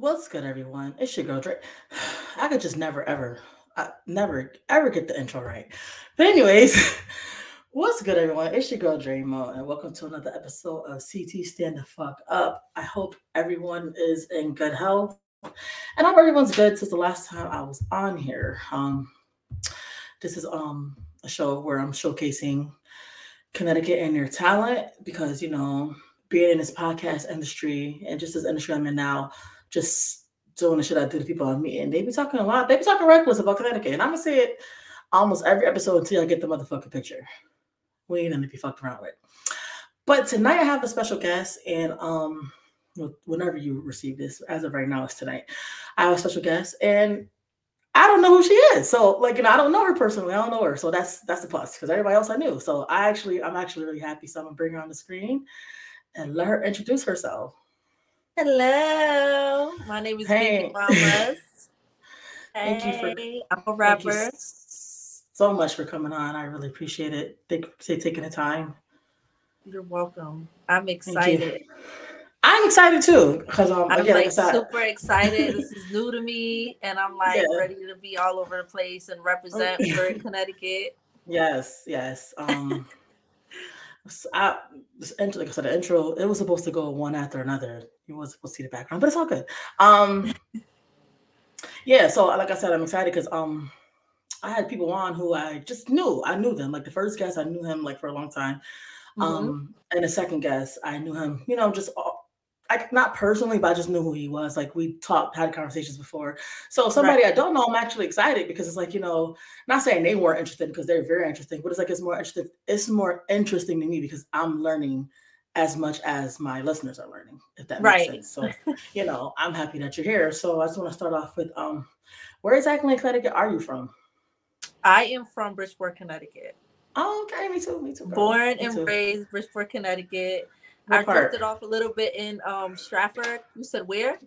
What's good, everyone? It's your girl Drake. I could just never, ever, I never, ever get the intro right. But anyways, what's good, everyone? It's your girl Dramo, and welcome to another episode of CT Stand the Fuck Up. I hope everyone is in good health, and I hope everyone's good since the last time I was on here. Um, this is um a show where I'm showcasing Connecticut and their talent because you know being in this podcast industry and just this industry I'm in now, just doing the shit I do to people I'm meeting, they be talking a lot. They be talking reckless about Connecticut, and I'm gonna say it almost every episode until I get the motherfucking picture. We ain't gonna be fucked around with. But tonight I have a special guest, and um, whenever you receive this, as of right now, it's tonight. I have a special guest, and I don't know who she is. So, like, you know, I don't know her personally. I don't know her. So that's that's the plus because everybody else I knew. So I actually, I'm actually really happy. So I'm gonna bring her on the screen and let her introduce herself. Hello, my name is hey. Mamas. Thank you for I'm a rapper. so much for coming on. I really appreciate it. Thank you for taking the time. You're welcome. I'm excited. I'm excited too because um, I'm again, like, like super excited. this is new to me, and I'm like yeah. ready to be all over the place and represent for Connecticut. Yes, yes. Um, I, intro, like I said, the intro, it was supposed to go one after another. You wasn't supposed to see the background, but it's all good. Um, yeah. So, like I said, I'm excited because um, I had people on who I just knew. I knew them. Like the first guest, I knew him like for a long time. Mm-hmm. Um, and the second guest, I knew him. You know, just I not personally, but I just knew who he was. Like we talked, had conversations before. So somebody right. I don't know, I'm actually excited because it's like you know, not saying they weren't interested because they're very interesting, but it's like it's more interesting. It's more interesting to me because I'm learning as much as my listeners are learning. If that right. makes sense. So you know, I'm happy that you're here. So I just want to start off with um, where exactly in Connecticut are you from? I am from Bridgeport, Connecticut. Oh, okay, me too, me too. Girl. Born me and too. raised Bridgeport, Connecticut. What I part? drifted off a little bit in um Stratford. You said where?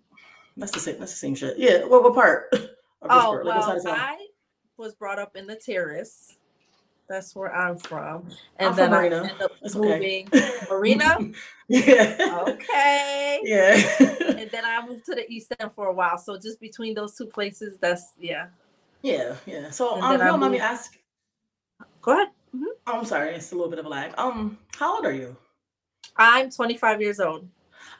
That's the same. That's the same shit. Yeah. What, what part? Oh well, I was brought up in the terrace. That's where I'm from, and I'm then from Marina. I ended up That's moving okay. Marina. yeah. Okay. Yeah. and then I moved to the East End for a while. So just between those two places, that's yeah. Yeah, yeah. So um, don't mind me ask. Go ahead. Mm-hmm. I'm sorry, it's a little bit of a lag. Um, how old are you? I'm 25 years old.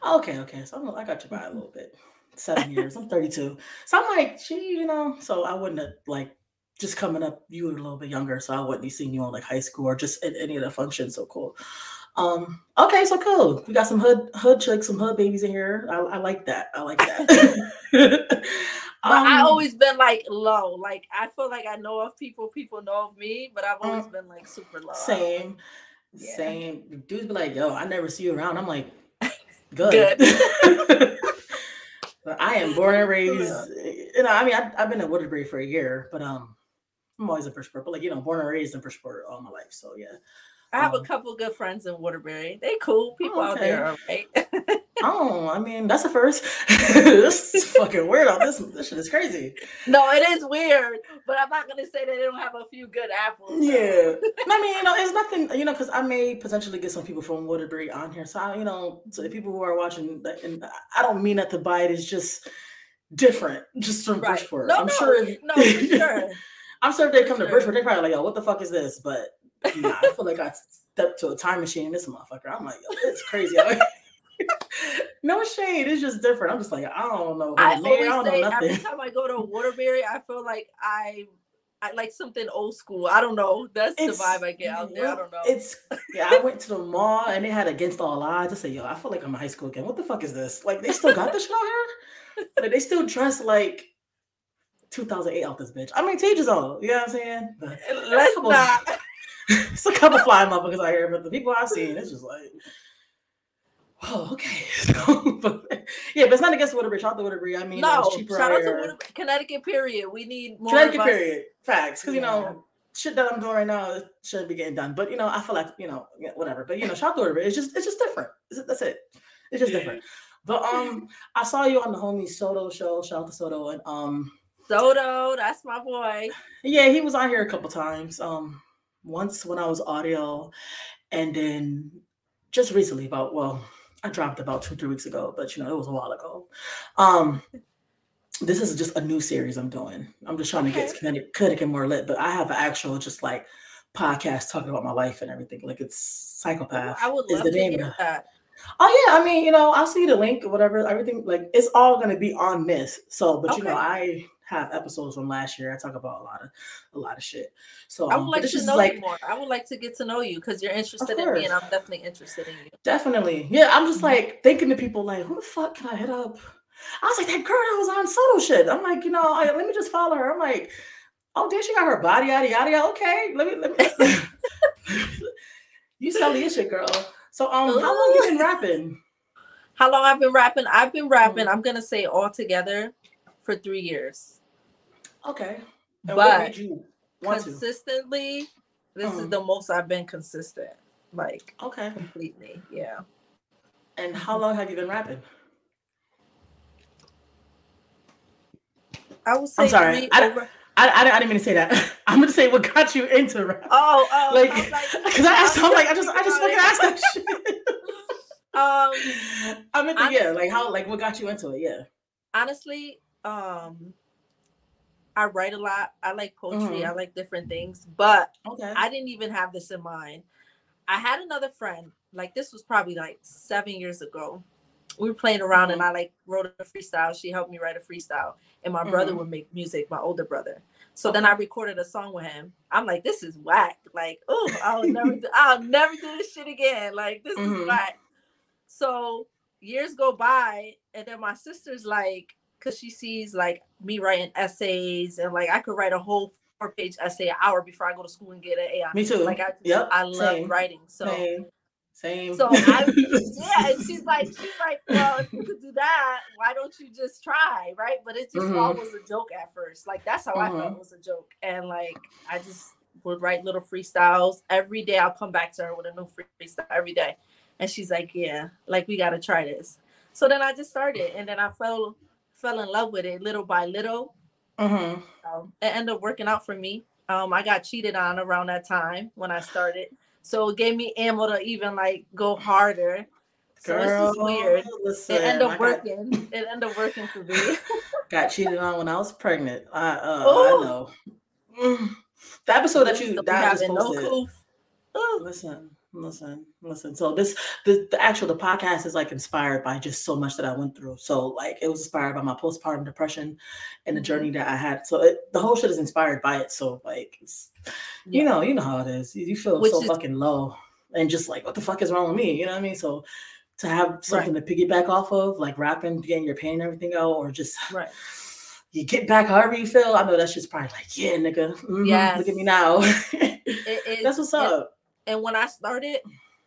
Okay, okay. So I'm, I got you by a little bit. Seven years. I'm 32. So I'm like, she, you know, so I wouldn't have like just coming up, you were a little bit younger, so I wouldn't be seeing you on like high school or just at any of the functions. So cool. Um, okay, so cool. We got some hood hood chicks, some hood babies in here. I, I like that. I like that. but um, I always been like low. Like I feel like I know of people, people know of me, but I've always um, been like super low. Same. Yeah. Same. Dudes be like, yo, I never see you around. I'm like, good. good. but I am born and raised, you know, I mean, I, have been in Waterbury for a year, but um, I'm always in Bridgeport, but like, you know, born and raised in Bridgeport all my life. So yeah. I have um, a couple good friends in Waterbury. They cool people oh, okay. out there, right? oh, I mean, that's a first. this is fucking weird. On this, this shit is crazy. No, it is weird, but I'm not gonna say that they don't have a few good apples. Yeah, I mean, you know, it's nothing. You know, because I may potentially get some people from Waterbury on here. So, I, you know, so the people who are watching, and I don't mean that to bite. It's just different, just from right. Bridgeport. No, I'm no, sure. If, no, for sure. I'm sure if they come to Bridgeport, they're probably like, "Yo, what the fuck is this?" But nah, I feel like I stepped to a time machine in this motherfucker. I'm like, Yo, it's crazy. no shade. It's just different. I'm just like, I don't know. I always I say every time I go to Waterbury, I feel like I I like something old school. I don't know. That's it's, the vibe I get out there. I don't know. It's yeah. I went to the mall and they had Against All Odds. I said, yo, I feel like I'm in high school again. What the fuck is this? Like they still got this shit out here. Like they still dress like 2008 out this bitch. I mean, is old. You know what I'm saying? But Let's not. it's a couple flying motherfuckers out here, but the people I've seen, it's just like, oh, okay. but, yeah, but it's not against Waterbury. Shout out to Waterbury. I mean, no, shout out to Waterbury. Connecticut. Period. We need more. Connecticut. Period. Facts, because yeah. you know. Shit that I'm doing right now shouldn't be getting done, but you know I feel like you know whatever. But you know, shout out to Waterbury. It's just it's just different. That's it. It's just different. But um, I saw you on the homie Soto show. Shout out to Soto and um, Soto, that's my boy. Yeah, he was on here a couple times. Um, once when I was audio, and then just recently, about well, I dropped about two, three weeks ago, but you know, it was a while ago. Um, this is just a new series I'm doing. I'm just trying okay. to get Connecticut, Connecticut more lit, but I have an actual just like podcast talking about my life and everything. Like it's psychopath. I would love to hear that. Oh yeah, I mean, you know, I'll see the link or whatever. Everything like it's all gonna be on this. So, but okay. you know, I have episodes from last year. I talk about a lot of a lot of shit. So I would um, like to know like, you more. I would like to get to know you because you're interested in me, and I'm definitely interested in you. Definitely, yeah. I'm just mm-hmm. like thinking to people like, who the fuck can I hit up? I was like, that girl that was on Soto shit. I'm like, you know, I, let me just follow her. I'm like, oh, did she got her body, yada yada yada. Okay, let me let me. you sell your shit, girl. So um, how long you been rapping? How long I've been rapping? I've been rapping. Mm-hmm. I'm gonna say all together for three years. Okay. And but consistently, to? this is mm. the most I've been consistent. Like okay, completely, yeah. And how long have you been rapping? I would say. I'm sorry. I, over- I, I, I, didn't mean to say that. I'm gonna say what got you into rap. Oh, oh, like because I, asked, I'm like, I just, I just fucking asked that shit. um, I meant to, yeah, like how, like what got you into it? Yeah. Honestly, um, I write a lot. I like poetry. Mm-hmm. I like different things, but okay. I didn't even have this in mind. I had another friend, like this was probably like seven years ago. We were playing around mm-hmm. and I like wrote a freestyle. She helped me write a freestyle. And my mm-hmm. brother would make music, my older brother. So okay. then I recorded a song with him. I'm like, this is whack. Like, oh, I'll never do, I'll never do this shit again. Like, this is mm-hmm. whack. So years go by, and then my sister's like, because she sees like me writing essays and like I could write a whole four page essay an hour before I go to school and get an A. Me too. Like I, yep. I love Same. writing. So. Same. Same. So I, yeah, and she's like, she's like, well, if you could do that, why don't you just try, right? But it just mm-hmm. all was a joke at first. Like that's how mm-hmm. I thought mm-hmm. it was a joke, and like I just would write little freestyles every day. I'll come back to her with a new freestyle every day, and she's like, yeah, like we got to try this. So then I just started, and then I fell fell in love with it little by little. Mm-hmm. Um, it ended up working out for me. Um, I got cheated on around that time when I started, so it gave me ammo to even like go harder. So Girl, it's weird. Listen, it ended up working. Got... it ended up working for me. got cheated on when I was pregnant. I uh, I know. Mm. The episode that you that just posted. No listen, listen, listen. So this the, the actual the podcast is like inspired by just so much that I went through. So like it was inspired by my postpartum depression and the journey that I had. So it, the whole shit is inspired by it. So like it's you know, you know how it is. You, feel Which so is, fucking low and just like what the fuck is wrong with me? You know what I mean? So to have something right. to piggyback off of, like rapping, getting your pain and everything out, or just right. You get back however you feel. I know that's just probably like, yeah, nigga. Mm-hmm, yeah, look at me now. that's what's up and when I started,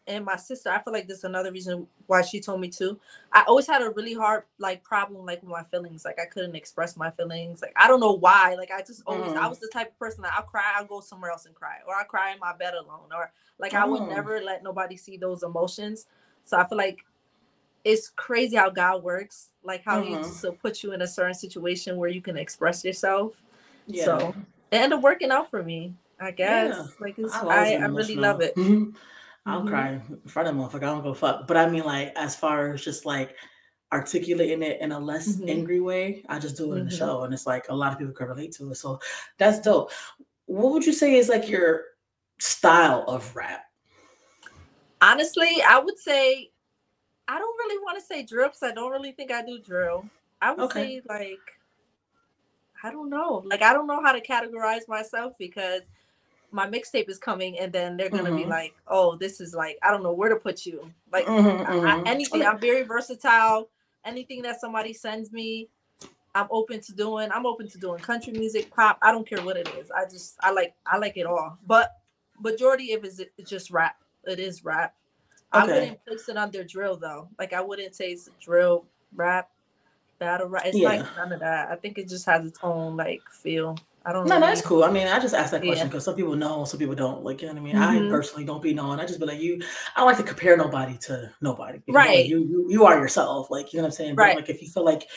and my sister, I feel like this is another reason why she told me to. I always had a really hard like problem like with my feelings. Like I couldn't express my feelings. Like I don't know why. Like I just always mm. I was the type of person that I'll cry, I'll go somewhere else and cry, or I cry in my bed alone, or like mm. I would mm. never let nobody see those emotions. So I feel like it's crazy how God works. Like how mm-hmm. He just put you in a certain situation where you can express yourself. Yeah. So it ended up working out for me. I guess. Yeah. Like it's, I, I, I really love it. Mm-hmm. I'll mm-hmm. cry in front of motherfucker. I don't go fuck. But I mean, like, as far as just like articulating it in a less mm-hmm. angry way, I just do it in the mm-hmm. show, and it's like a lot of people can relate to it. So that's dope. What would you say is like your style of rap? Honestly, I would say I don't really want to say drill because I don't really think I do drill. I would okay. say like I don't know. Like I don't know how to categorize myself because my mixtape is coming and then they're gonna mm-hmm. be like oh this is like i don't know where to put you. Like mm-hmm, I, I, mm-hmm. anything i'm very versatile. Anything that somebody sends me i'm open to doing. I'm open to doing country music pop. I don't care what it is. I just i like i like it all. But majority of it is just rap. It is rap. Okay. i wouldn't place it under drill though. Like i wouldn't say it's drill rap battle rap. It's yeah. like none of that. I think it just has its own like feel I don't No, that's cool. I mean, I just ask that question because yeah. some people know, some people don't. Like, you know what I mean? Mm-hmm. I personally don't be knowing. I just be like, you, I don't like to compare nobody to nobody. You right. Know? Like you, you, you are yourself. Like, you know what I'm saying? But right. like, if you feel like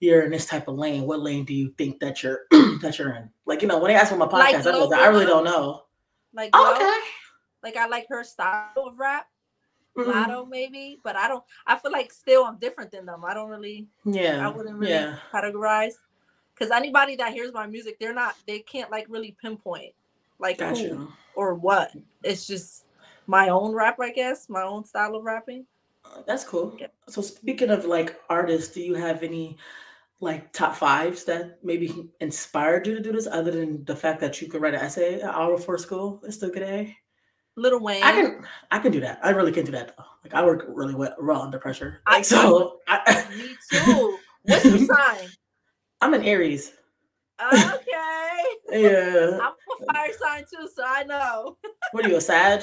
you're in this type of lane, what lane do you think that you're that you're in? Like, you know, when they ask for my podcast, like I, I really don't know. Like, oh, okay. Like, I like her style of rap. mm-hmm. Latto maybe, but I don't. I feel like still I'm different than them. I don't really. Yeah. I wouldn't really yeah. categorize because anybody that hears my music, they're not. They can't like really pinpoint like Gotcha. who or what. It's just my own rap, I guess, my own style of rapping. Uh, That's cool. Yeah. So speaking of like artists, do you have any like top fives that maybe inspired you to do this other than the fact that you could write an essay an hour before school and still get an A? Lil Wayne. I can I can do that. I really can do that though. Like I work really well, well under pressure. I- so I, Me too. What's your sign? I'm an Aries. Okay. Yeah. I'm a fire sign too, so I know. What are you, a Sag?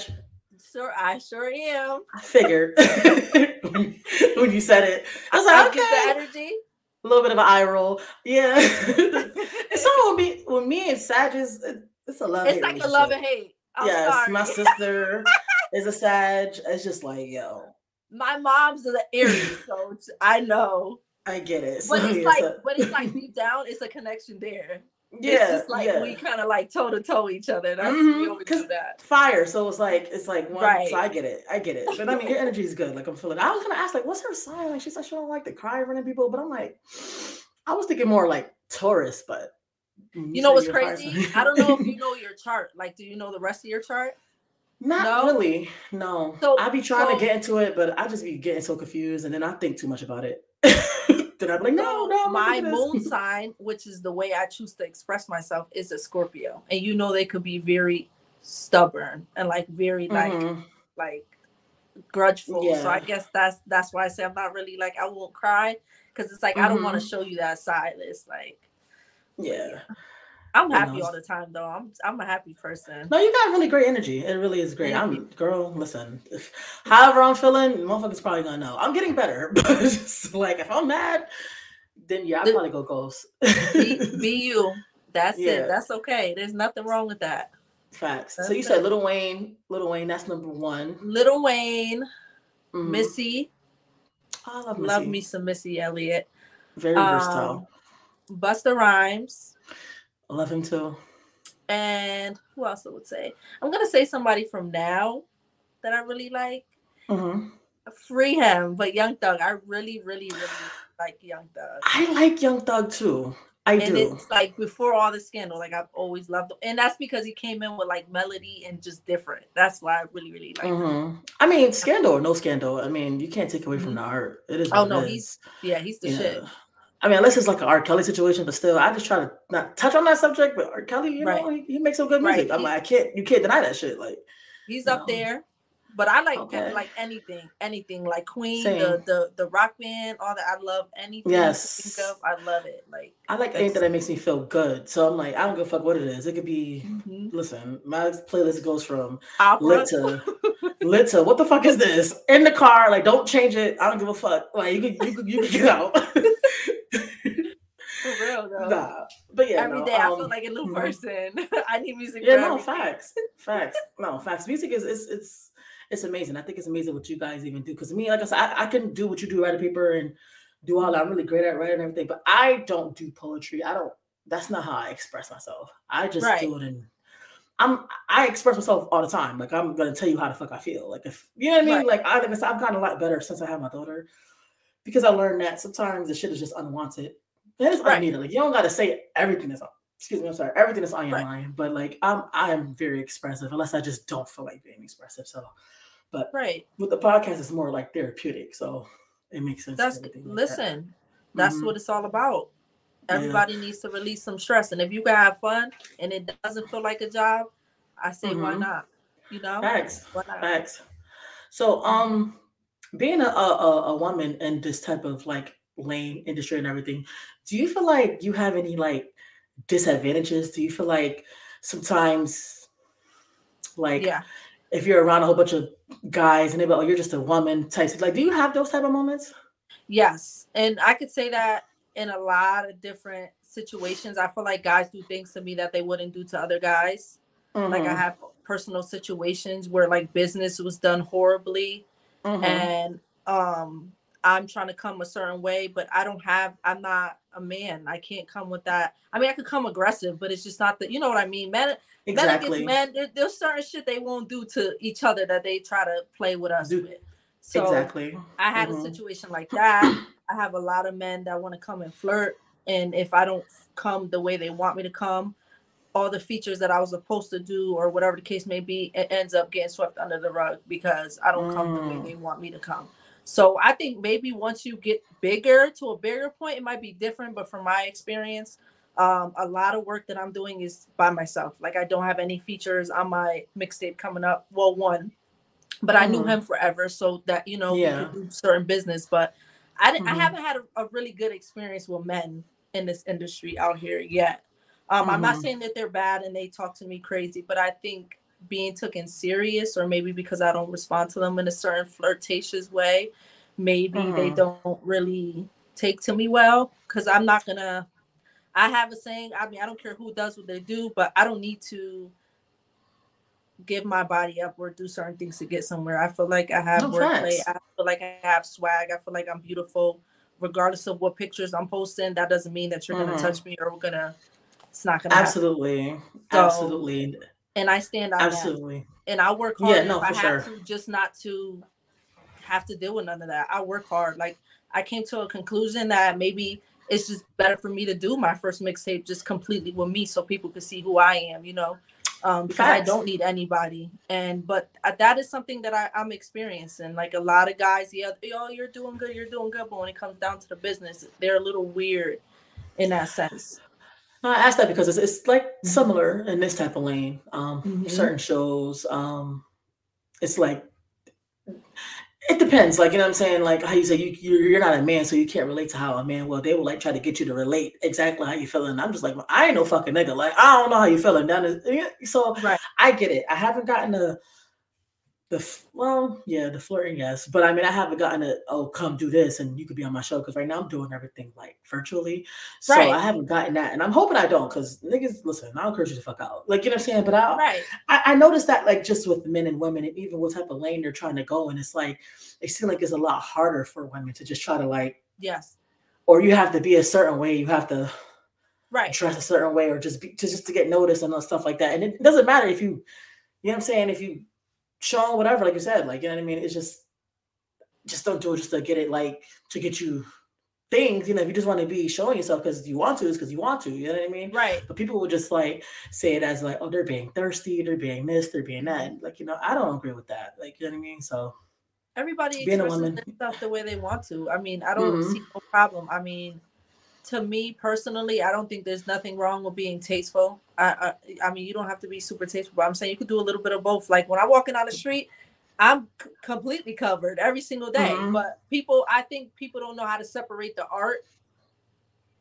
Sure, I sure am. I figured when you said it. I was I like, get okay. the energy. A little bit of an eye roll. Yeah. it's all with me with me and Sages, it- it's a love. It's like a love and hate. I'm yes, sorry. my sister is a Sag. It's just like, yo, My mom's an Aries, so I know. I get it. But it's like, but it's like deep down, it's a connection there. it's yeah, just like yeah. we kind of like toe to toe each other. That's Mhm, we do that. fire. So it's like it's like one. Right. So I get it. I get it. But I mean, your energy is good. Like I'm feeling. I was gonna ask like, what's her sign? Like she said she don't like to cry in front of people, but I'm like, I was thinking more like Taurus, but You know what's crazy? I don't know if you know your chart. Like, do you know the rest of your chart? Not No? really. No. So- I be trying so- to get into it, but I just be getting so confused, and then I think too much about it. then I'm like, no, no. My moon sign, which is the way I choose to express myself, is a Scorpio, and you know they could be very stubborn and like very like Mhm. like grudgeful. So I guess that's that's why I say I'm not really like I won't cry because it's like I don't want to Mhm. show you that side. It's like Yeah. I'm happy all the time though. I'm I'm a happy person. No, you got really great energy. It really is great. I'm girl. Listen, if, however I'm feeling, motherfuckers probably gonna know. I'm getting better, but just like if I'm mad, then yeah, I'm The- probably go ghost. Be, be you. That's Yeah. it. That's okay. There's nothing wrong with that. Facts. So That's you said. Lil Wayne. Lil Wayne. That's number one. Lil Wayne, Mhm. Missy, I love, love Missy. me some Missy Elliott, Very Um, versatile. Busta Rhymes, I love him too. and who else I would say? I'm gonna say somebody from now that I really like. hmm Free him, but Young Thug. I really, really, really like Young Thug. I like Young Thug too. I do. and do. it's like before all the scandal, like I've always loved him, and that's because he came in with like melody and just different. That's why I really, really like. him. hmm I mean, scandal or no scandal. I mean, you can't take away from Mhm. the art. It is. Oh, no, he's. Yeah, he's the Yeah. shit. I mean, unless it's like an R. Kelly situation, but still, I just try to not touch on that subject. But R. Kelly, you know, he, he makes some good Right. music. I'm He- like, I can't, you can't deny that shit. Like, He's up there. But I like Okay. like anything, anything like Queen, Same. the the the rock band, all that. I love anything Yes. think of. I love it. Like I like anything that makes me feel good. So I'm like, I don't give a fuck what it is. It could be. mhm. Listen, my playlist goes from opera. lit to lit to what the fuck is this in the car? Like, don't change it. I don't give a fuck. Like, you can you can, you can get out. For real though. nah, but yeah, Every no, day I um, feel like a new mhm. person. I need music. yeah for no facts facts no facts music is it's it's it's amazing i think it's amazing what you guys even do because me like i said I, I can do what you do write a paper and do all that i'm really great at writing and everything but i don't do poetry i don't that's not how i express myself i just Right. do it and i'm i express myself all the time like i'm gonna tell you how the fuck i feel like if you know what i mean Right. like i think i've gotten a lot better since i had my daughter because i learned that sometimes the shit is just unwanted and it's Right. unneeded like you don't gotta say everything that's on excuse me, I'm sorry, everything that's on your Right. mind. But like I'm I'm very expressive unless I just don't feel like being expressive. So but Right. with the podcast it's more like therapeutic. So it makes sense. That's like that. listen. That's Mhm. what it's all about. Yeah. Everybody needs to release some stress, and if you can have fun and it doesn't feel like a job, I say why Mhm. not? You know, Facts. Facts. So um being a, a a- woman in this type of like lane industry and everything, do you feel like you have any like disadvantages? Do you feel like sometimes like Yeah. if you're around a whole bunch of guys and they're like, oh, you're just a woman type. Like, do you have those type of moments? Yes, and I could say that in a lot of different situations. I feel like guys do things to me that they wouldn't do to other guys. Like I Mhm, have personal situations where like business was done horribly mhm. and um I'm trying to come a certain way, but I don't have I'm not a man. I can't come with that. I mean I could come aggressive, but it's just not that you know what I mean. Men exactly. against men, there, there's certain shit they won't do to each other that they try to play with us Do- with. So exactly. I had Mhm. a situation like that. I have a lot of men that want to come and flirt, and if I don't come the way they want me to come, all the features that I was supposed to do or whatever the case may be, it ends up getting swept under the rug because I don't come the Mm. way they want me to come. So I think maybe once you get bigger to a bigger point, it might be different. But from my experience, um, a lot of work that I'm doing is by myself. Like I don't have any features on my mixtape coming up. Well, one, but I knew Mhm. him forever, so that you know Yeah. we could do certain business. But I didn't, I Mhm. haven't had a, a really good experience with men in this industry out here yet. Um, I'm not Mhm. saying that they're bad and they talk to me crazy, but I think being taken serious, or maybe because I don't respond to them in a certain flirtatious way, maybe they Mhm. don't really take to me well. Because I'm not gonna. I have a saying. I mean, I don't care who does what they do, but I don't need to give my body up or do certain things to get somewhere. I feel like I have No, wordplay. I feel like I have swag. I feel like I'm beautiful, regardless of what pictures I'm posting. That doesn't mean that you're Mhm. gonna touch me or we're gonna. It's not gonna happen. Absolutely. So, Absolutely. And I stand on that. Absolutely. And I work hard Yeah, no, if I have sure. to, just not to have to deal with none of that. I work hard. Like I came to a conclusion that maybe it's just better for me to do my first mixtape just completely with me, so people could see who I am. You know, um, because I don't need anybody. And but uh, that is something that I, I'm experiencing. Like a lot of guys, yeah, oh, you're doing good, you're doing good, but when it comes down to the business, they're a little weird in that sense. No, I asked that because it's, it's like Mhm. similar in this type of lane. Um, Mhm. certain shows, um, it's like it depends. Like you know what I'm saying. Like how you say you you're, not a man, so you can't relate to how a man. Well, they will like try to get you to relate exactly how you feeling. I'm just like well, I ain't no fucking nigga. Like I don't know how you feeling. Down so Right. I get it. I haven't gotten the the well, yeah, the flirting, yes, but I mean, I haven't gotten a oh, come do this, and you could be on my show because right now I'm doing everything like virtually, so Right. I haven't gotten that, and I'm hoping I don't because niggas, listen, I don't curse you the fuck out, like you know what I'm saying, but I, Right. I, I noticed that like just with men and women, and even what type of lane they're trying to go, and it's like it seems like it's a lot harder for women to just try to like, Yes. or you have to be a certain way, you have to Right. dress a certain way or just be to just to get noticed and all stuff like that. And it doesn't matter if you, you know what I'm saying, if you show whatever, like you said, like you know what I mean. It's just just don't do it just to get it like to get you things, you know, if you just want to be showing yourself because you want to, it's because you want to, you know what I mean? Right. But people would just like say it as like, oh, they're being thirsty, they're being this, they're being that. Like, you know, I don't agree with that. Like, you know what I mean? So everybody Being expresses themselves the way they want to. I mean, I don't Mhm. see no problem. I mean, to me personally, I don't think there's nothing wrong with being tasteful. I, I, I mean, you don't have to be super tasteful, but I'm saying you could do a little bit of both. Like when I'm walking down the street, I'm c- completely covered every single day. Mhm. But people, I think people don't know how to separate the art,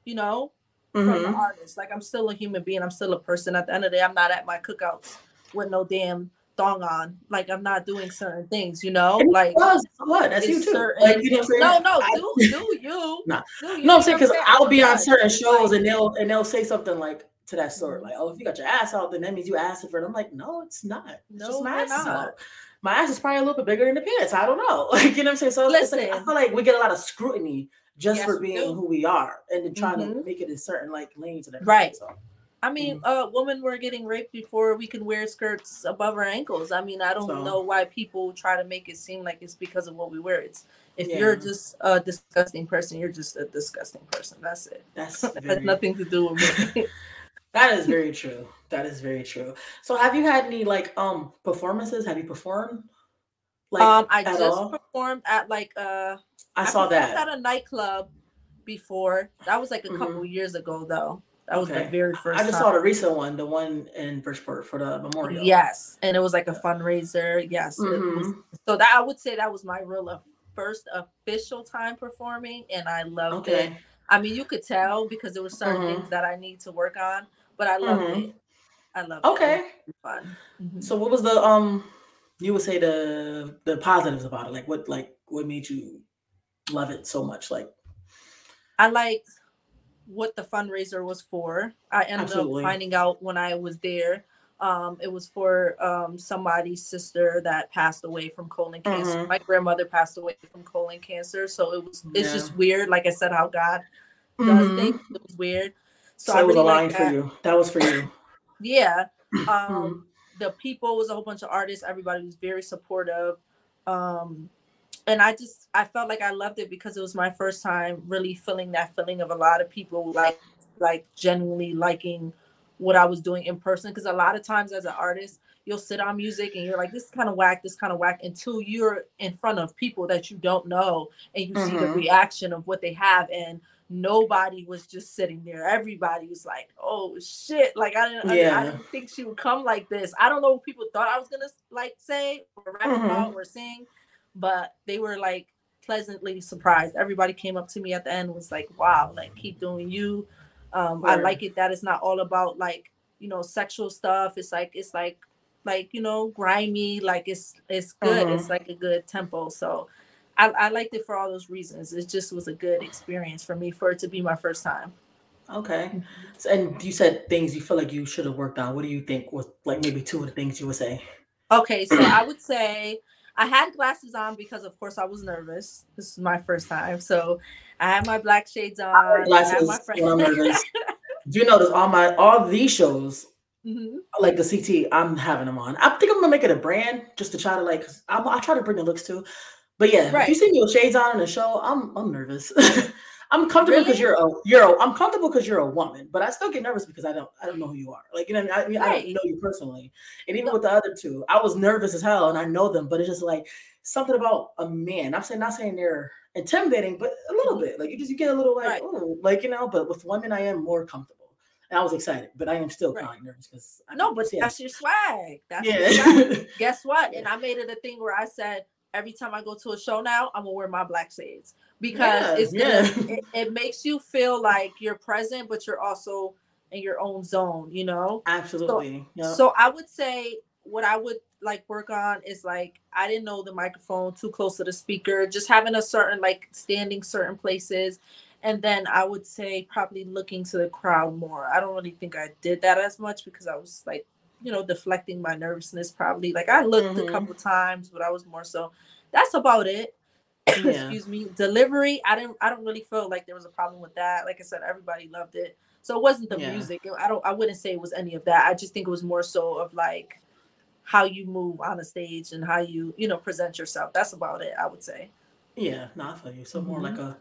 you know, from the mhm. artist. Like I'm still a human being. I'm still a person. At the end of the day, I'm not at my cookouts with no damn thong on. Like I'm not doing certain things, you know. And Like well, what? That's you too. certain- Like, you know what I'm saying? no, no, I, do, do you? Nah. Do you no, I'm saying because I'll be on certain shows and they'll and they'll say something like to that sort, like, "Oh, if you got your ass out, then that means you asked for it." I'm like, "No, it's not. It's just No, my ass out. My ass is probably a little bit bigger than the pants. I don't know. Like, you know what I'm saying? So it's like, I feel like we get a lot of scrutiny just Yes, for being who we are and then trying to Mhm. make it in certain like lanes and everything. Right. So I mean, uh, women were getting raped before we can wear skirts above our ankles. I mean, I don't So- know why people try to make it seem like it's because of what we wear. It's if Yeah. you're just a disgusting person, you're just a disgusting person. That's it. that's It has nothing to do with me. that is very true. That is very true. So have you had any like um performances? Have you performed? Like um, I just all? performed at like uh I saw that. at a nightclub before. That was like a couple years ago though. That was the Mm-hmm. Very first I just time. saw the recent one, the one in Bridgeport for the memorial. Yes, and it was like a fundraiser. Yes, it was, so that I would say that was my real first official time performing, and I loved it. Okay. I mean, you could tell because there were certain Mhm. things that I need to work on, but I loved Mhm. it. I loved it. Okay. It was fun. Mhm. So what was the um you would say the the positives about it? Like what like what made you love it so much? Like I liked what the fundraiser was for. I ended Absolutely. up finding out when I was there. Um, it was for um, somebody's sister that passed away from colon cancer. Mhm. My grandmother passed away from colon cancer, so it was it's Yeah. just weird. Like I said, how God does Mhm. things. It was weird. so, So, I was aligned for you. That was for you. Yeah. Mhm. Um, the people was a whole bunch of artists. Everybody was very supportive. Um, and I just I felt like I loved it because it was my first time really feeling that feeling of a lot of people like like genuinely liking what I was doing in person. Because a lot of times as an artist, you'll sit on music and you're like, this is kind of whack, this kind of whack, until you're in front of people that you don't know and you mm-hmm. see the mm-hmm. reaction of what they have. And nobody was just sitting there. Everybody was like, "Oh shit!" Like I didn't, yeah. I, I, didn't think she would come like this. I don't know what people thought I was gonna like say or rap mm-hmm. about or sing, but they were like pleasantly surprised. Everybody came up to me at the end was like, "Wow! Like keep doing you." Um, I like it that it's not all about like you know sexual stuff. It's like it's like like you know grimy. Like it's it's good. Mm-hmm. It's like a good tempo. So I, I liked it for all those reasons. It just was a good experience for me for it to be my first time. Okay. Mm-hmm. So, and you said things you feel like you should have worked on. What do you think was like maybe two of the things you would say? Okay, so I would say I had glasses on because of course I was nervous. This is my first time. So I had my black shades on. Glasses when I'm nervous. Do you notice all my all these shows Mm-hmm. like the CT, I'm having them on. I think I'm gonna make it a brand just to try to like. I'm, I try to bring the looks too, but yeah, right. if you see me with shades on in a show, I'm I'm nervous. I'm comfortable because really? you're a you're a, I'm comfortable because you're a woman, but I still get nervous because I don't I don't know who you are. Like you know I mean, I, right. I don't know you personally, and even no. with the other two, I was nervous as hell, and I know them, but it's just like something about a man. I'm saying not saying they're intimidating, but a little mm-hmm. bit. Like you just you get a little like right. oh, like you know. But with women, I am more comfortable. And I was excited, but I am still right. kind of nervous because no, but that's your swag. That's yeah. Your swag. Guess what? And I made it a thing where I said every time I go to a show now, I'm gonna wear my black shades because it's gonna, it, it, makes you feel like you're present, but you're also in your own zone, you know? Absolutely. So, yep. so I would say what I would like work on is like I didn't know the microphone too close to the speaker, just having a certain like standing certain places. And then I would say probably looking to the crowd more. I don't really think I did that as much because I was like you know, deflecting my nervousness probably. Like I looked mm-hmm. a couple times, but I was more so that's about it. Yeah. Excuse me. Delivery, I didn't I don't really feel like there was a problem with that. Like I said, everybody loved it. So it wasn't the yeah. music. I don't I wouldn't say it was any of that. I just think it was more so of like how you move on a stage and how you, you know, present yourself. That's about it, I would say. Yeah, not for you. So mm-hmm. more like a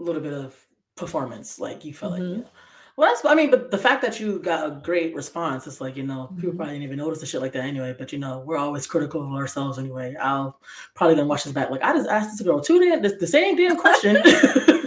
little bit of performance, like you felt mm-hmm. like, yeah. Well, that's, I mean, but the fact that you got a great response, it's like, you know, people mm-hmm. probably didn't even notice the shit like that anyway. But, you know, we're always critical of ourselves anyway. I'll probably gonna watch this back. Like, I just asked this girl two damn, the, the same damn question.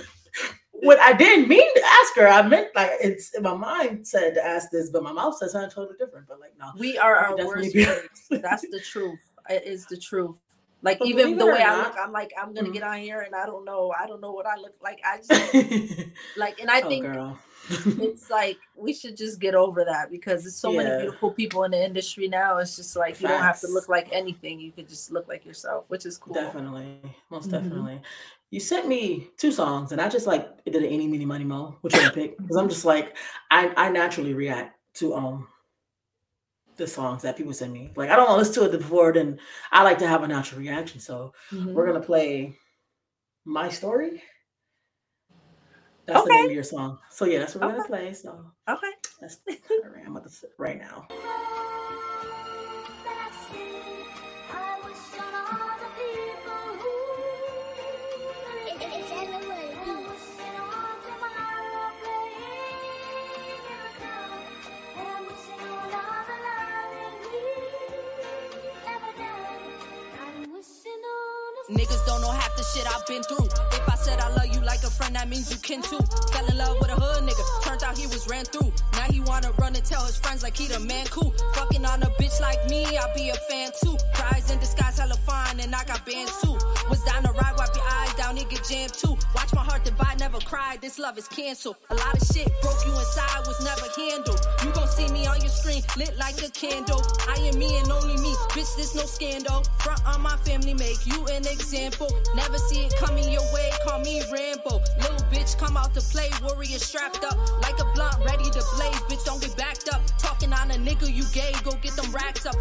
what I didn't mean to ask her, I meant like it's in my mind said to ask this, but my mouth said something totally different. But like, no, we are our worst critics. That's the truth. It is the truth. Like but even the way I look, I'm like I'm gonna mm-hmm. get on here and I don't know, I don't know what I look like. I just like, and I oh, think girl. It's like we should just get over that because there's so yeah. many beautiful people in the industry now. It's just like Facts. you don't have to look like anything; you could just look like yourself, which is cool. Definitely, most mm-hmm. definitely. You sent me two songs, and I just like did an any, mini, money, mo. Which one pick? Because I'm just like I I naturally react to um the songs that people send me. Like I don't want to listen to it before, then I like to have a natural reaction. So mm-hmm. we're gonna play my story. That's okay. the name of your song. So yeah, that's what we're okay. gonna play. So okay, that's I'm about to sit right now. Niggas don't know half the shit I've been through. If I said I love you like a friend, that means you can too. Fell in love with a hood nigga, turns out he was ran through. Now he wanna run and tell his friends like he the man cool. Fucking on a bitch like me, I be a fan too. Cries in disguise, hella fine, and I got bands too. Was down the ride, wipe your eyes down, get jammed too. Watch my heart divide, never cried. This love is canceled. A lot of shit broke you inside, was never handled. You gon' see me on your screen, lit like a candle. I am me and only me, bitch. This no scandal. Front on my family, make you an example. Never see it coming your way, call me Rambo. Little bitch, come out to play, warrior strapped up like a blunt, ready to blaze. Bitch, don't get backed up. Talking on a nigga you gay, go get them racks up.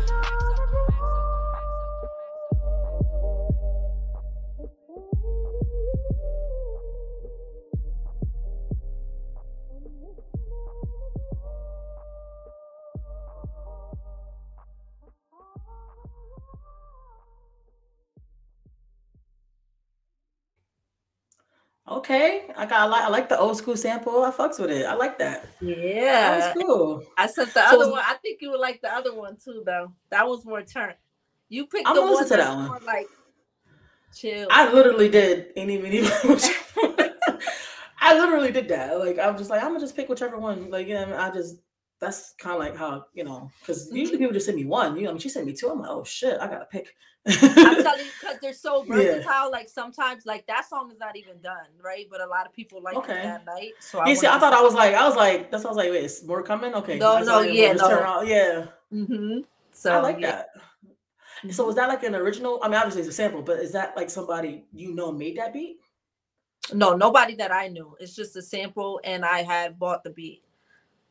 Okay, I got I like I like the old school sample. I fucks with it. I like that. Yeah, that was cool. I sent the so, other one. I think you would like the other one too, though. That was more turn. You picked I'm the one that's that one. more like chill. I literally did any mini. I literally did that. Like I'm just like I'm gonna just pick whichever one. Like yeah, I just that's kind of like how you know because mm-hmm. usually people just send me one. You know, I mean, she sent me two. I'm like, oh shit, I gotta pick. I'm telling you because they're so versatile. Yeah. Like sometimes, like that song is not even done, right? But a lot of people like okay. that night. So I you see, I thought I was like, I was like, that's I was like, wait, is more coming? Okay, no, no, yeah, no, yeah. Mm-hmm. So I like yeah. that. So is that like an original? I mean, obviously it's a sample, but is that like somebody you know made that beat? No, nobody that I knew. It's just a sample, and I had bought the beat.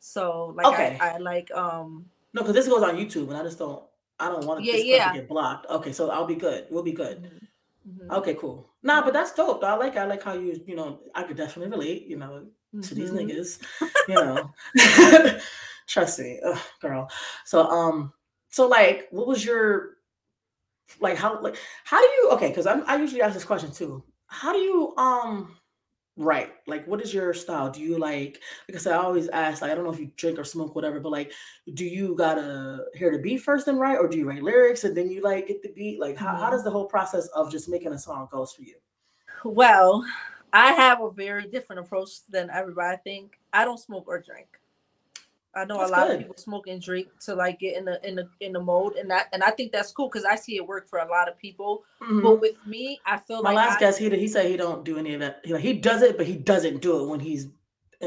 So like okay. I, I like um no, because this goes on YouTube, and I just don't I don't want yeah, yeah. to get blocked. Okay, so I'll be good. We'll be good. Mm-hmm. mm-hmm. Okay, cool. Nah, but that's dope. I like I like how you you know I could definitely relate. You know mm-hmm. to these mm-hmm. niggas. You know, trust me, Ugh, girl. So um, so like, what was your like how like how do you okay because I'm i usually ask this question too how do you um write like what is your style? Do you like like i said i always ask like i don't know if you drink or smoke whatever but like do you gotta hear the beat first and write or do you write lyrics and then you like get the beat? Like how, how mm-hmm. does the whole process of just making a song goes for you? Well i have a very different approach than everybody i think. I don't smoke or drink I know that's a lot good. of people smoke and drink to like get in the in the in the mode, and that and I think that's cool because I see it work for a lot of people. Mm-hmm. But with me, I feel my like last I, guess he he said he don't do any of that. He like he does it, but he doesn't do it when he's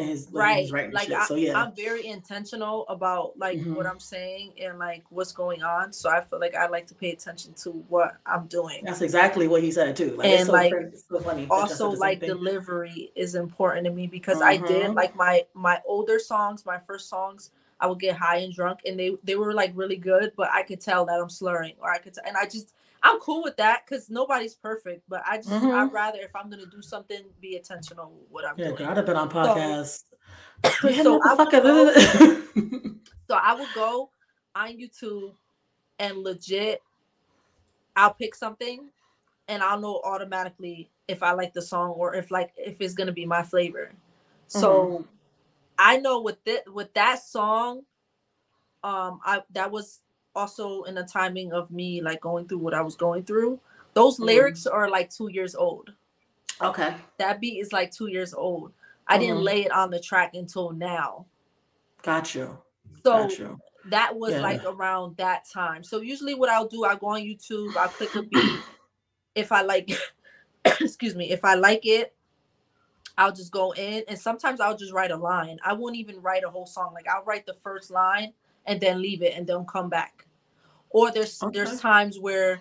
his right like I, so yeah i'm very intentional about like mm-hmm. what i'm saying and like what's going on so i feel like i like to pay attention to what i'm doing that's exactly what he said too like, and so like so funny also like delivery is important to me because mm-hmm. i did mm-hmm. like my my older songs my first songs i would get high and drunk and they they were like really good but i could tell that i'm slurring or i could t- and i just I'm cool with that because nobody's perfect, but I just mm-hmm. I'd rather if I'm gonna do something, be intentional with what I'm yeah, doing. Yeah, I'd have been on podcasts. So, so, I would go, so I would go on YouTube and legit, I'll pick something, and I'll know automatically if I like the song or if like if it's gonna be my flavor. So mm-hmm. I know with that with that song, um, I that was also in the timing of me like going through what I was going through. Those mm. lyrics are like two years old. Okay. That beat is like two years old. I didn't mm-hmm. lay it on the track until now. Got you. So Got you. that was yeah. like around that time. So usually what I'll do, I'll go on YouTube, I'll click a beat. if I like excuse me, if I like it, I'll just go in and sometimes I'll just write a line. I won't even write a whole song. Like I'll write the first line and then leave it and then come back or there's okay. there's times where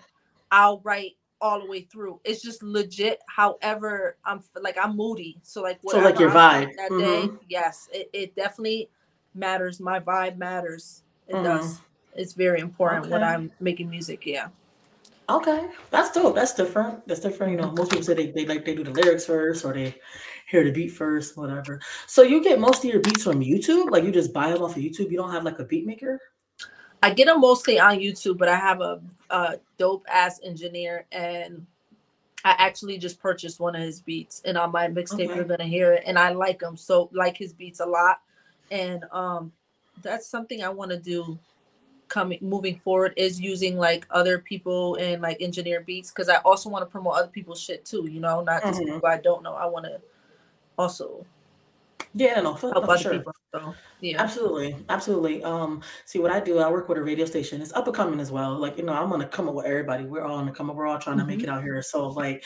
I'll write all the way through. It's just legit. However, I'm like I'm moody, so like so like your vibe that mm-hmm. day. Yes, it, it definitely matters. My vibe matters. It mm-hmm. does. It's very important okay. when I'm making music. Yeah. Okay, that's dope. That's different. That's different. You know, most people say they, they like they do the lyrics first or they hear the beat first, whatever. So you get most of your beats from YouTube? Like you just buy them off of YouTube? You don't have like a beat maker? I get them mostly on YouTube, but I have a, a dope ass engineer, and I actually just purchased one of his beats, and on my mixtape okay. you're gonna hear it, and I like him so like his beats a lot, and um, that's something I want to do coming moving forward is using like other people and like engineer beats because I also want to promote other people's shit too, you know, not just mm-hmm. people I don't know. I want to also yeah, no, for, help no, sure. people. So, yeah, absolutely, absolutely. Um, see what I do. I work with a radio station. It's up and coming as well. Like you know, I'm gonna come up with everybody. We're all gonna come up. We're all trying mm-hmm. to make it out here. So like,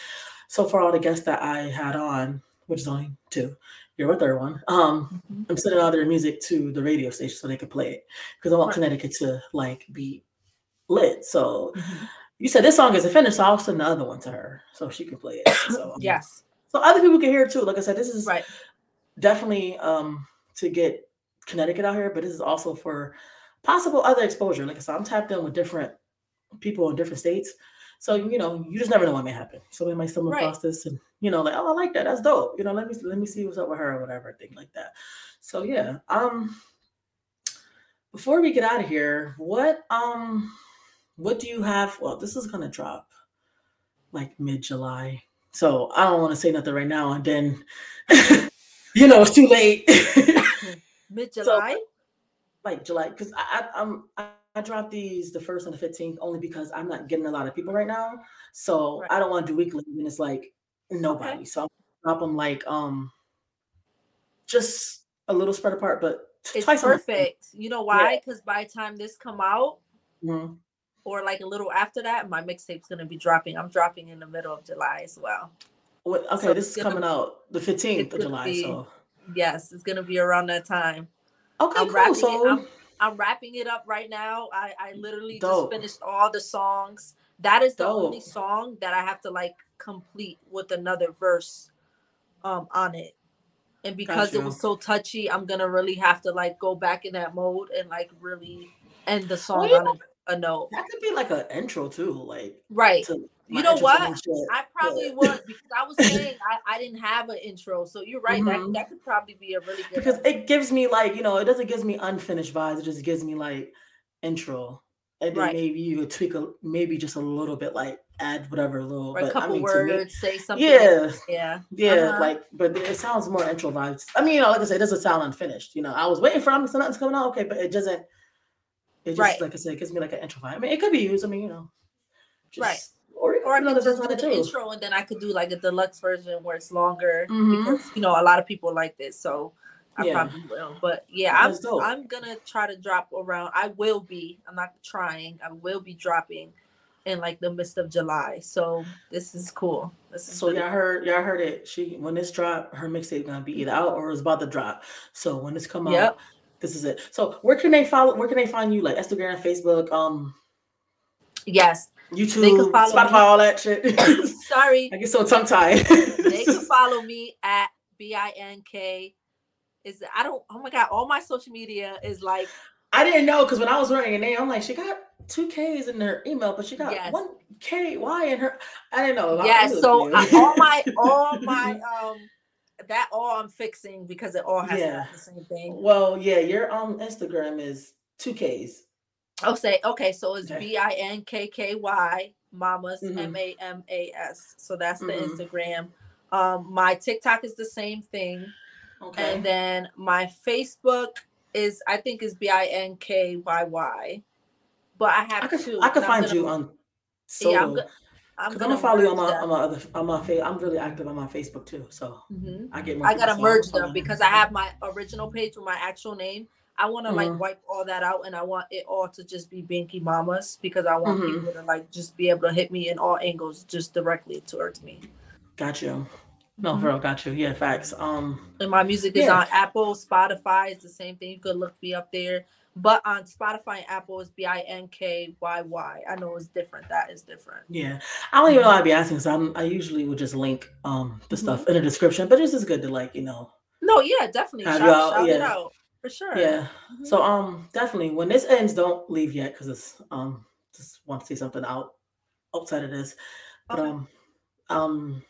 so far all the guests that I had on, which is only two, you're a third one. Um, mm-hmm. I'm sending all their music to the radio station so they can play it because I want right. Connecticut to like be lit. So. Mm-hmm. You said this song isn't finished, so I'll send the other one to her so she can play it. So um, yes, so other people can hear it too. Like I said, this is right definitely um, to get Connecticut out here, but this is also for possible other exposure. Like I said, I'm tapped in with different people in different states. So you know, you just never know what may happen. Somebody might stumble right. across this and you know, like, oh, I like that. That's dope. You know, let me let me see what's up with her or whatever, thing like that. So yeah. Um before we get out of here, what um what do you have? Well, this is gonna drop like mid-July. So I don't want to say nothing right now, and then you know it's too late. Mid July, so, like July, because I, I I'm I, I dropped these the first and the fifteenth only because I'm not getting a lot of people right now. So right. I don't want to do weekly, and it's like nobody. Okay. So I'll drop them like um just a little spread apart, but it's perfect. You know why? Because yeah. by the time this come out, mm-hmm. or like a little after that, my mixtape's gonna be dropping. I'm dropping in the middle of July as well. What, okay, so this is coming out the 15th of July. Be, so yes, it's gonna be around that time. Okay, I'm cool. So it, I'm, I'm, wrapping it up right now. I I literally Dope. just finished all the songs. That is the Dope. only song that I have to like complete with another verse um on it and because it was so touchy i'm gonna really have to like go back in that mode and like really end the song well, on a, a, note that could be like an intro too like right you know what i probably yeah. would because i was saying I, I didn't have an intro so you're right mm-hmm. that, that could probably be a really good because it gives me like you know it doesn't give me unfinished vibes it just gives me like intro and then right. maybe you could tweak a maybe just a little bit like add whatever little or a couple I mean, words me, say something yeah yeah yeah uh-huh. like but it sounds more intro vibes i mean you know like i said it doesn't sound unfinished you know i was waiting for to nothing's coming out okay but it doesn't it just right. like i said it gives me like an intro vibe i mean it could be used i mean you know just, right or, or I could just do the intro and then I could do like a deluxe version where it's longer mm-hmm. because you know a lot of people like this. So I yeah. probably will. But yeah, I'm I'm gonna try to drop around. I will be. I'm not trying. I will be dropping in like the midst of July. So this is cool. This is so y'all heard y'all heard it. She when this drop, her mixtape gonna be either out or is about to drop. So when this come yep. out, this is it. So where can they follow? Where can they find you? Like Instagram, Facebook, um. Yes. YouTube, Spotify, me. all that shit. Sorry, I get so tongue tied. they can follow me at b i n k is I don't oh my god, all my social media is like I didn't know because when I was running a name, I'm like, she got two K's in her email, but she got yes. one K Y in her. I didn't know. Yeah, so I, all my all my um that all I'm fixing because it all has yeah. the same thing. Well, yeah, your um Instagram is two K's. I'll say okay, so it's B I N K K Y Mamas mm-hmm. M A M A S. So that's the mm-hmm. Instagram. Um, my TikTok is the same thing. Okay. And then my Facebook is I think is B I N K Y Y. But I have I could, two. I could find gonna, you on solo. Yeah, I'm, go, I'm gonna, gonna follow you on my on my other on my face. I'm really active on my Facebook too, so mm-hmm. I get. I gotta merge them because I have my original page with my actual name. I want to mm-hmm. like wipe all that out, and I want it all to just be Binky Mamas because I want mm-hmm. people to like just be able to hit me in all angles, just directly towards me. Got you. No, mm-hmm. bro, got you. Yeah, facts. Um, and my music is yeah. on Apple, Spotify. It's the same thing. You could look me up there. But on Spotify and Apple, it's B I N K Y Y. I know it's different. That is different. Yeah, I don't even know. I'd be asking because I'm. I usually would just link um the mm-hmm. stuff in the description, but it's just good to like you know. No, yeah, definitely. Shout, shout yeah. it out for sure. Yeah. Mm-hmm. So um, definitely when this ends, don't leave yet because it's um just want to see something out outside of this, but okay. um um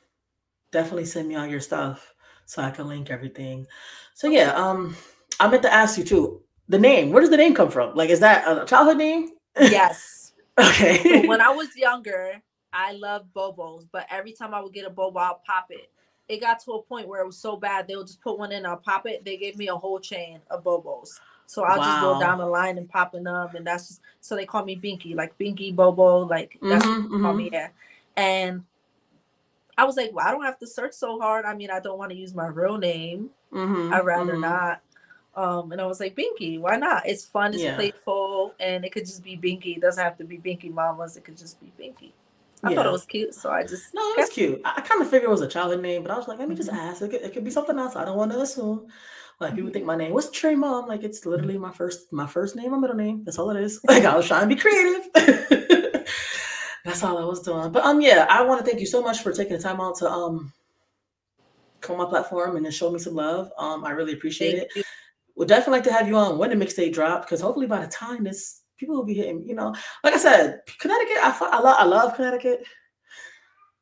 definitely send me all your stuff so I can link everything. So yeah, um, I meant to ask you too. The name, where does the name come from? Like, is that a childhood name? Yes. okay. So when I was younger, I loved Bobos, but every time I would get a Bobo, I'll pop it. It got to a point where it was so bad they'll just put one in, I'll pop it. They gave me a whole chain of Bobos. So I'll wow. just go down the line and popping them, and that's just so they call me Binky, like Binky Bobo, like that's mm-hmm, what they call mm-hmm. me. Yeah. And I was like, well, I don't have to search so hard. I mean, I don't want to use my real name. Mm-hmm, I'd rather mm-hmm. not. Um, and I was like, Binky, why not? It's fun, it's yeah. playful, and it could just be Binky. It doesn't have to be Binky Mamas. It could just be Binky. I yeah. thought it was cute, so I just no, it's cute. I, I kind of figured it was a childhood name, but I was like, let me just mm-hmm. ask. It could, it could be something else. I don't want to assume. Like people think my name was Trey Mom. Like it's literally my first my first name, my middle name. That's all it is. Like I was trying to be creative. that's all I was doing. But um, yeah, I want to thank you so much for taking the time out to um come on my platform and then show me some love. Um, I really appreciate thank it. You. Would definitely like to have you on when the mixtape drop because hopefully by the time this people will be hitting. You know, like I said, Connecticut. I I love I love Connecticut.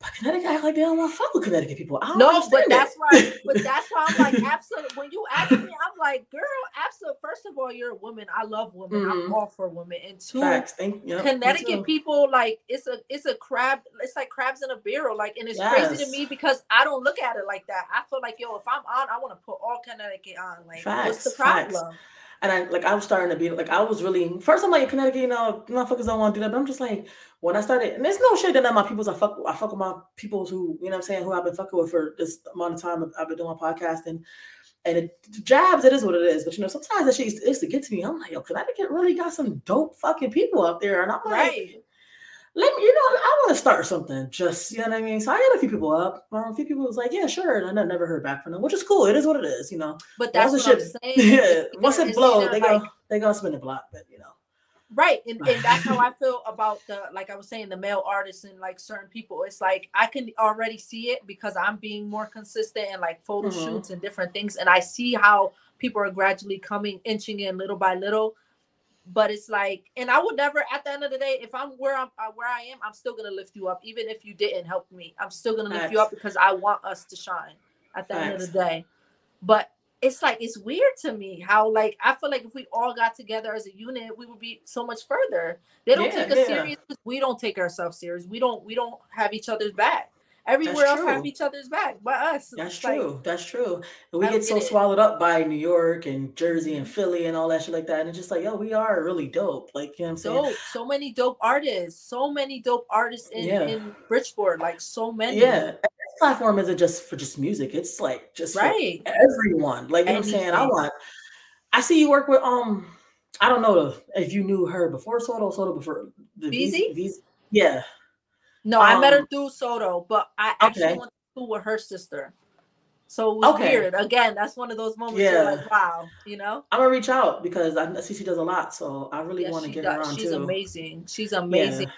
But Connecticut act like they don't want to fuck with Connecticut people. I no, but that's why. But that's why I'm like, absolutely. When you ask me, I'm like, girl, absolutely. First of all, you're a woman. I love women. Mm-hmm. I'm all for women. And two, Facts. Thank, yep, Connecticut people like it's a it's a crab. It's like crabs in a barrel. Like, and it's yes. crazy to me because I don't look at it like that. I feel like yo, if I'm on, I want to put all Connecticut on. Like, Facts. what's the problem? Facts. And I like I was starting to be like I was really first I'm like Connecticut, you know, motherfuckers don't want to do that. But I'm just like when I started, and there's no shit that my people's I fuck I fuck with my peoples who, you know what I'm saying, who I've been fucking with for this amount of time I've been doing my podcast and and it jabs, it is what it is. But you know, sometimes that shit used to, used to get to me. I'm like, yo, Connecticut really got some dope fucking people up there. And I'm like, right let me, you know, I want to start something. Just you know what I mean. So I had a few people up. a few people was like, yeah, sure, and I never heard back from them, which is cool. It is what it is, you know. But that's what shit, I'm saying. Yeah, once it blows, they like, go they gonna spin the block, but you know. Right, and, and that's how I feel about the like I was saying the male artists and like certain people. It's like I can already see it because I'm being more consistent and like photo mm-hmm. shoots and different things, and I see how people are gradually coming inching in little by little but it's like and i would never at the end of the day if i'm where i'm uh, where i am i'm still gonna lift you up even if you didn't help me. I'm still gonna lift you up because i want us to shine at the end of the day. But it's like it's weird to me how like i feel like if we all got together as a unit we would be so much further. They don't yeah, take us yeah. serious we don't take ourselves serious. We don't we don't have each other's back Everywhere else have each other's back, but us. That's true. That's true. And we get so get swallowed up by New York and Jersey and Philly and all that shit like that. And it's just like, yo, we are really dope. Like, you know what I'm saying? Dope. So many dope artists. So many dope artists in, yeah. in Bridgeport. Like so many. Yeah. This platform isn't just for just music. It's like just right. everyone. Like, you know what I'm saying? I want I see you work with um I don't know if you knew her before Soto, Soto before the VZ? Yeah. No, um, I met her um, through Soto, but I actually okay. went to school with her sister. So it was okay. weird. Again, that's one of those moments yeah. like, wow, you know? I'm gonna reach out because I see she does a lot. So I really want to get does. her on She's too. amazing. She's amazing. Yeah.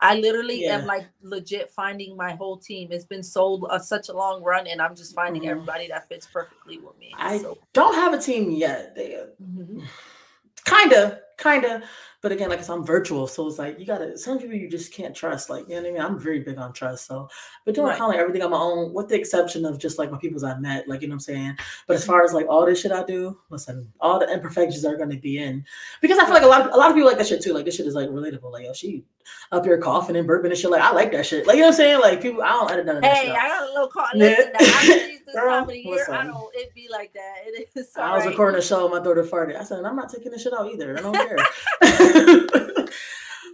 I literally yeah. am like legit finding my whole team. It's been so uh, such a long run, and I'm just finding mm-hmm. everybody that fits perfectly with me. I so. don't have a team yet. They, mm-hmm. Kinda, kinda. But again, like I said, I'm virtual, so it's like you gotta. Some people you just can't trust. Like you know what I mean. I'm very big on trust, so but doing right. kind of like everything on my own, with the exception of just like my peoples I met. Like you know what I'm saying. But as mm-hmm. far as like all this shit I do, listen, all the imperfections are gonna be in because I feel like a lot of a lot of people like that shit too. Like this shit is like relatable. Like yo, she up here coughing and burping and shit. Like I like that shit. Like you know what I'm saying. Like people, I don't edit none of that hey, I got a little cough. Yeah. this Girl, time of the year, I don't. It be like that. It is. I was recording a show. My daughter farted. I said, I'm not taking this shit out either. I don't care.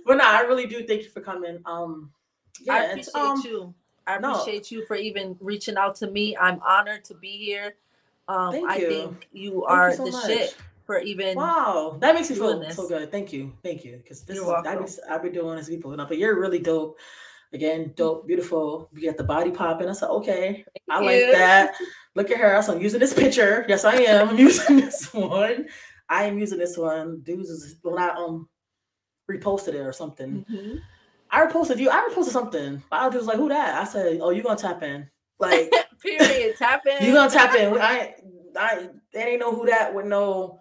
but no, I really do thank you for coming. Um, yeah, I appreciate um, you. I appreciate no. you for even reaching out to me. I'm honored to be here. Um, thank I you. think you thank are you so the much. shit for even. Wow, that makes me feel this. so good. Thank you, thank you, because this you're is I've been, I've been doing this people, but you're really dope. Again, dope, beautiful. You get the body popping. I said, okay, Thank I you. like that. Look at her. So I'm using this picture. Yes, I am. I'm using this one. I am using this one. Dudes is when I um reposted it or something. Mm-hmm. I reposted you. I reposted something. I was like, "Who that?" I said, "Oh, you gonna tap in?" Like, period. Tap in. You gonna tap in? I, I, they ain't know who that would know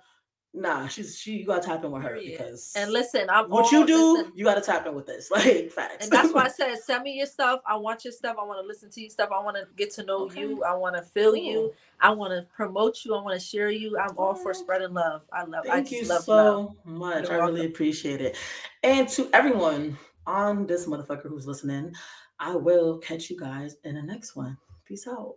Nah, she's she. You gotta tap in with her because. And listen, I'm what you do. Listen, you gotta tap in with this, like facts. And that's why I said, send me your stuff. I want your stuff. I want to listen to your stuff. I want to get to know okay. you. I want to feel cool. you. I want to promote you. I want to share you. I'm all for spreading love. I love. Thank I you love so love. much. You're I welcome. really appreciate it. And to everyone on this motherfucker who's listening, I will catch you guys in the next one. Peace out.